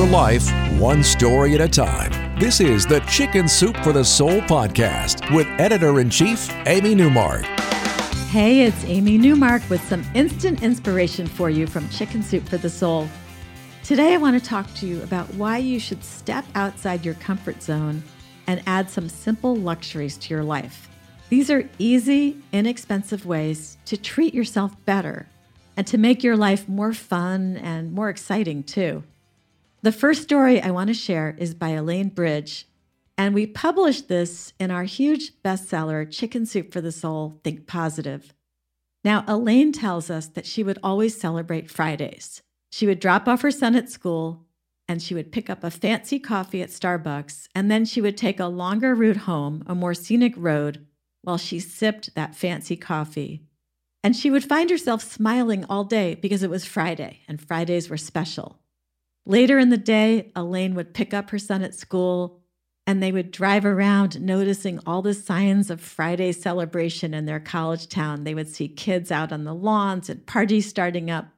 Your life one story at a time. This is the Chicken Soup for the Soul podcast with editor in chief, Amy Newmark. Hey, it's Amy Newmark with some instant inspiration for you from Chicken Soup for the Soul. Today, I want to talk to you about why you should step outside your comfort zone and add some simple luxuries to your life. These are easy, inexpensive ways to treat yourself better and to make your life more fun and more exciting, too. The first story I want to share is by Elaine Bridge, and we published this in our huge bestseller, Chicken Soup for the Soul Think Positive. Now, Elaine tells us that she would always celebrate Fridays. She would drop off her son at school and she would pick up a fancy coffee at Starbucks, and then she would take a longer route home, a more scenic road, while she sipped that fancy coffee. And she would find herself smiling all day because it was Friday, and Fridays were special. Later in the day, Elaine would pick up her son at school and they would drive around noticing all the signs of Friday celebration in their college town. They would see kids out on the lawns and parties starting up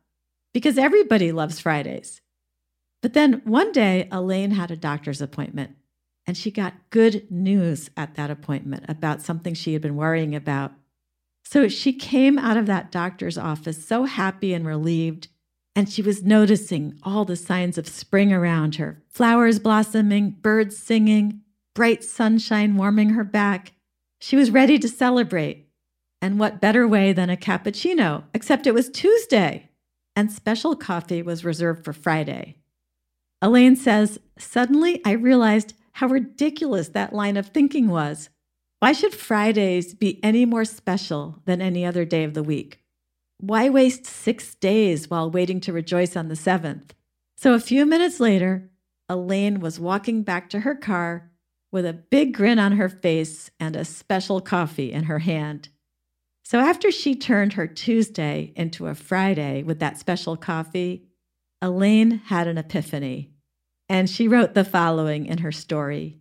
because everybody loves Fridays. But then one day, Elaine had a doctor's appointment and she got good news at that appointment about something she had been worrying about. So she came out of that doctor's office so happy and relieved and she was noticing all the signs of spring around her flowers blossoming, birds singing, bright sunshine warming her back. She was ready to celebrate. And what better way than a cappuccino, except it was Tuesday, and special coffee was reserved for Friday. Elaine says, Suddenly I realized how ridiculous that line of thinking was. Why should Fridays be any more special than any other day of the week? Why waste six days while waiting to rejoice on the seventh? So a few minutes later, Elaine was walking back to her car with a big grin on her face and a special coffee in her hand. So after she turned her Tuesday into a Friday with that special coffee, Elaine had an epiphany. And she wrote the following in her story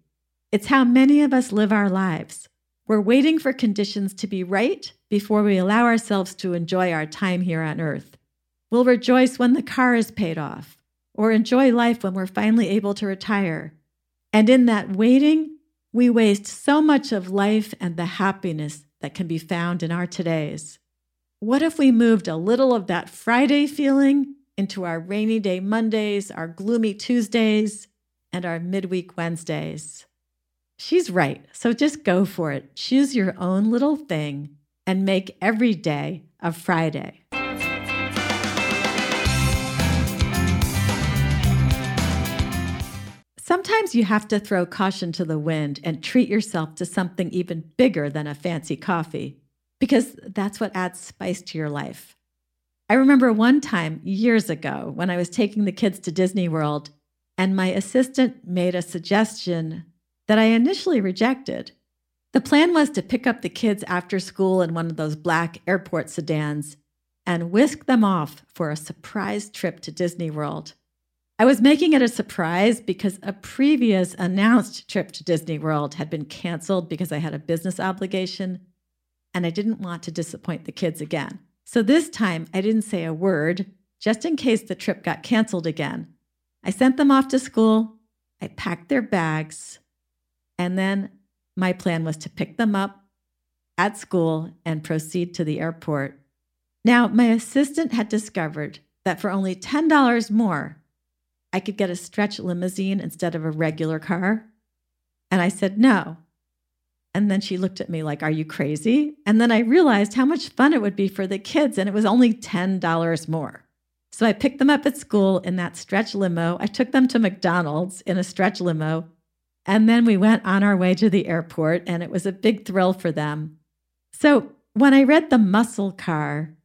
It's how many of us live our lives. We're waiting for conditions to be right before we allow ourselves to enjoy our time here on earth. We'll rejoice when the car is paid off, or enjoy life when we're finally able to retire. And in that waiting, we waste so much of life and the happiness that can be found in our todays. What if we moved a little of that Friday feeling into our rainy day Mondays, our gloomy Tuesdays, and our midweek Wednesdays? She's right. So just go for it. Choose your own little thing and make every day a Friday. Sometimes you have to throw caution to the wind and treat yourself to something even bigger than a fancy coffee, because that's what adds spice to your life. I remember one time years ago when I was taking the kids to Disney World, and my assistant made a suggestion that I initially rejected. The plan was to pick up the kids after school in one of those black airport sedans and whisk them off for a surprise trip to Disney World. I was making it a surprise because a previous announced trip to Disney World had been canceled because I had a business obligation and I didn't want to disappoint the kids again. So this time I didn't say a word just in case the trip got canceled again. I sent them off to school. I packed their bags and then my plan was to pick them up at school and proceed to the airport. Now, my assistant had discovered that for only $10 more, I could get a stretch limousine instead of a regular car. And I said, no. And then she looked at me like, Are you crazy? And then I realized how much fun it would be for the kids, and it was only $10 more. So I picked them up at school in that stretch limo. I took them to McDonald's in a stretch limo and then we went on our way to the airport, and it was a big thrill for them. So, when I read The Muscle Car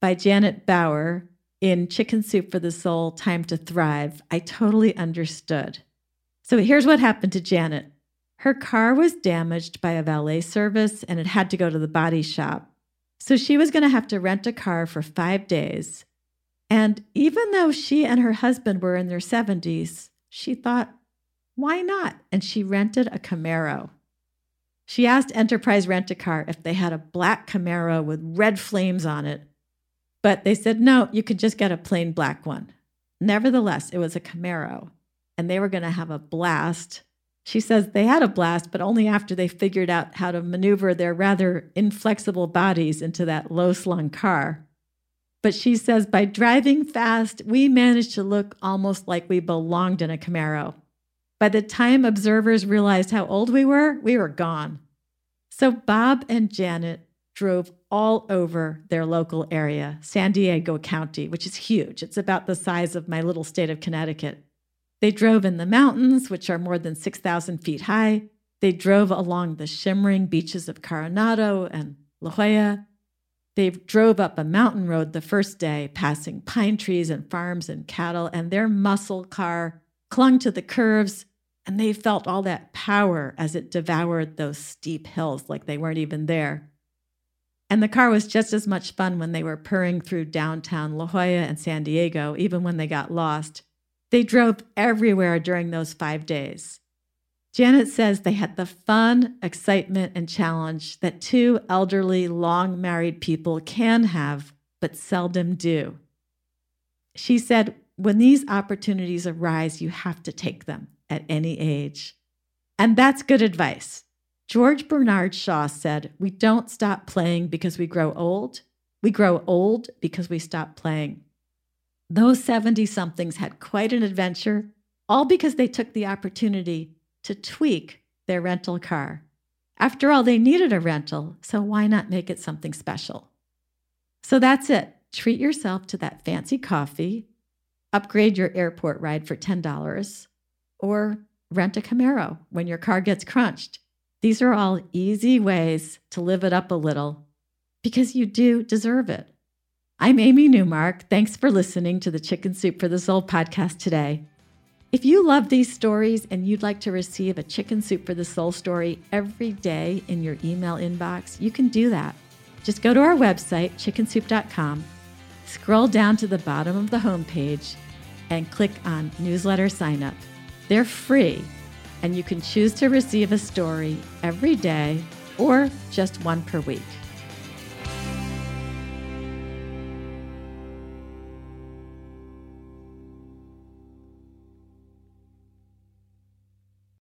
by Janet Bauer in Chicken Soup for the Soul Time to Thrive, I totally understood. So, here's what happened to Janet her car was damaged by a valet service and it had to go to the body shop. So, she was going to have to rent a car for five days. And even though she and her husband were in their 70s, she thought, why not? And she rented a Camaro. She asked Enterprise Rent a Car if they had a black Camaro with red flames on it, but they said no, you could just get a plain black one. Nevertheless, it was a Camaro, and they were going to have a blast. She says they had a blast, but only after they figured out how to maneuver their rather inflexible bodies into that low slung car. But she says by driving fast, we managed to look almost like we belonged in a Camaro. By the time observers realized how old we were, we were gone. So Bob and Janet drove all over their local area, San Diego County, which is huge. It's about the size of my little state of Connecticut. They drove in the mountains, which are more than 6,000 feet high. They drove along the shimmering beaches of Coronado and La Jolla. They drove up a mountain road the first day, passing pine trees and farms and cattle, and their muscle car clung to the curves, and they felt all that power as it devoured those steep hills like they weren't even there. And the car was just as much fun when they were purring through downtown La Jolla and San Diego, even when they got lost. They drove everywhere during those five days. Janet says they had the fun, excitement, and challenge that two elderly, long married people can have, but seldom do. She said, when these opportunities arise, you have to take them at any age. And that's good advice. George Bernard Shaw said, We don't stop playing because we grow old. We grow old because we stop playing. Those 70 somethings had quite an adventure, all because they took the opportunity to tweak their rental car. After all, they needed a rental, so why not make it something special? So that's it. Treat yourself to that fancy coffee upgrade your airport ride for $10, or rent a Camaro when your car gets crunched. These are all easy ways to live it up a little because you do deserve it. I'm Amy Newmark. Thanks for listening to the Chicken Soup for the Soul podcast today. If you love these stories and you'd like to receive a Chicken Soup for the Soul story every day in your email inbox, you can do that. Just go to our website, chickensoup.com, scroll down to the bottom of the homepage, and click on Newsletter Sign Up. They're free, and you can choose to receive a story every day or just one per week.